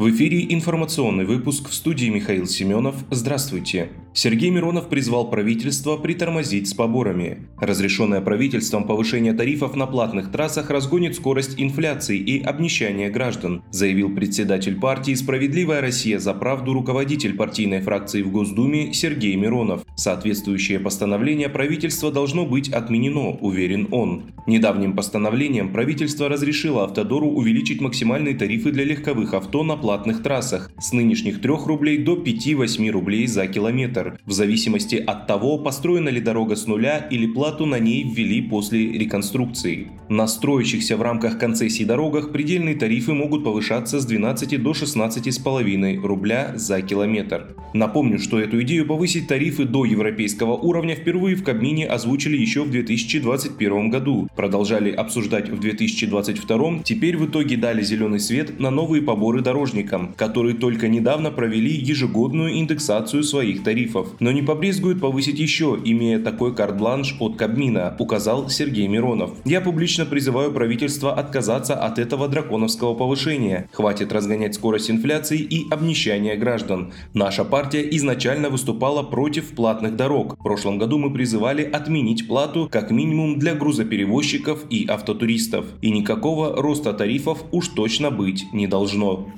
В эфире информационный выпуск в студии Михаил Семенов. Здравствуйте. Сергей Миронов призвал правительство притормозить с поборами. Разрешенное правительством повышение тарифов на платных трассах разгонит скорость инфляции и обнищания граждан, заявил председатель партии «Справедливая Россия за правду» руководитель партийной фракции в Госдуме Сергей Миронов. Соответствующее постановление правительства должно быть отменено, уверен он. Недавним постановлением правительство разрешило Автодору увеличить максимальные тарифы для легковых авто на платных трассах с нынешних 3 рублей до 5-8 рублей за километр в зависимости от того, построена ли дорога с нуля или плату на ней ввели после реконструкции. На строящихся в рамках концессий дорогах предельные тарифы могут повышаться с 12 до 16,5 рубля за километр. Напомню, что эту идею повысить тарифы до европейского уровня впервые в Кабмине озвучили еще в 2021 году, продолжали обсуждать в 2022, теперь в итоге дали зеленый свет на новые поборы дорожникам, которые только недавно провели ежегодную индексацию своих тарифов, но не побрезгуют повысить еще, имея такой карт-бланш от Кабмина, указал Сергей Миронов. Я публично призываю правительство отказаться от этого драконовского повышения. Хватит разгонять скорость инфляции и обнищания граждан. Наша партия изначально выступала против платных дорог. В прошлом году мы призывали отменить плату как минимум для грузоперевозчиков и автотуристов. И никакого роста тарифов уж точно быть не должно.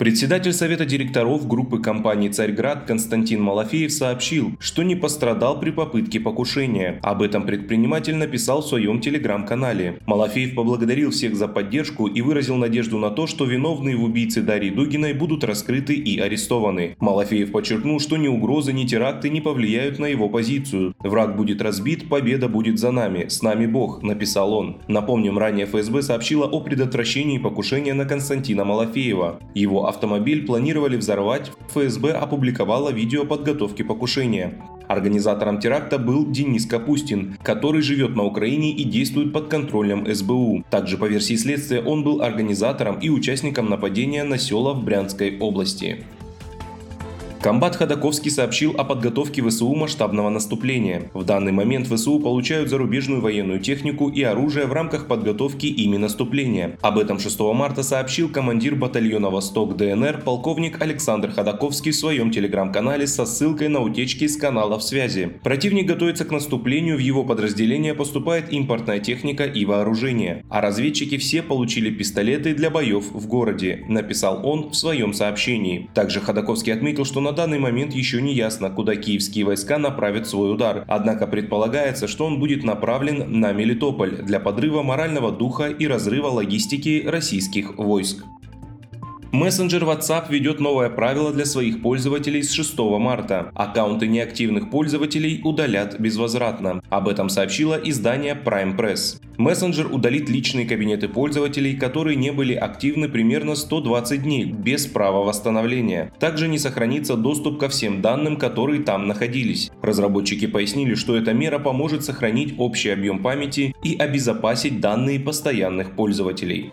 Председатель Совета директоров группы компании «Царьград» Константин Малафеев сообщил, что не пострадал при попытке покушения. Об этом предприниматель написал в своем телеграм-канале. Малафеев поблагодарил всех за поддержку и выразил надежду на то, что виновные в убийце Дарьи Дугиной будут раскрыты и арестованы. Малафеев подчеркнул, что ни угрозы, ни теракты не повлияют на его позицию. «Враг будет разбит, победа будет за нами, с нами Бог», – написал он. Напомним, ранее ФСБ сообщила о предотвращении покушения на Константина Малафеева. Его автомобиль планировали взорвать, ФСБ опубликовала видео подготовки покушения. Организатором теракта был Денис Капустин, который живет на Украине и действует под контролем СБУ. Также по версии следствия он был организатором и участником нападения на села в Брянской области. Комбат Ходаковский сообщил о подготовке ВСУ масштабного наступления. В данный момент ВСУ получают зарубежную военную технику и оружие в рамках подготовки ими наступления. Об этом 6 марта сообщил командир батальона «Восток» ДНР полковник Александр Ходаковский в своем телеграм-канале со ссылкой на утечки из каналов связи. Противник готовится к наступлению, в его подразделение поступает импортная техника и вооружение. А разведчики все получили пистолеты для боев в городе, написал он в своем сообщении. Также Ходаковский отметил, что на на данный момент еще не ясно, куда киевские войска направят свой удар. Однако предполагается, что он будет направлен на Мелитополь для подрыва морального духа и разрыва логистики российских войск. Мессенджер WhatsApp ведет новое правило для своих пользователей с 6 марта. Аккаунты неактивных пользователей удалят безвозвратно. Об этом сообщило издание Prime Press. Мессенджер удалит личные кабинеты пользователей, которые не были активны примерно 120 дней без права восстановления. Также не сохранится доступ ко всем данным, которые там находились. Разработчики пояснили, что эта мера поможет сохранить общий объем памяти и обезопасить данные постоянных пользователей.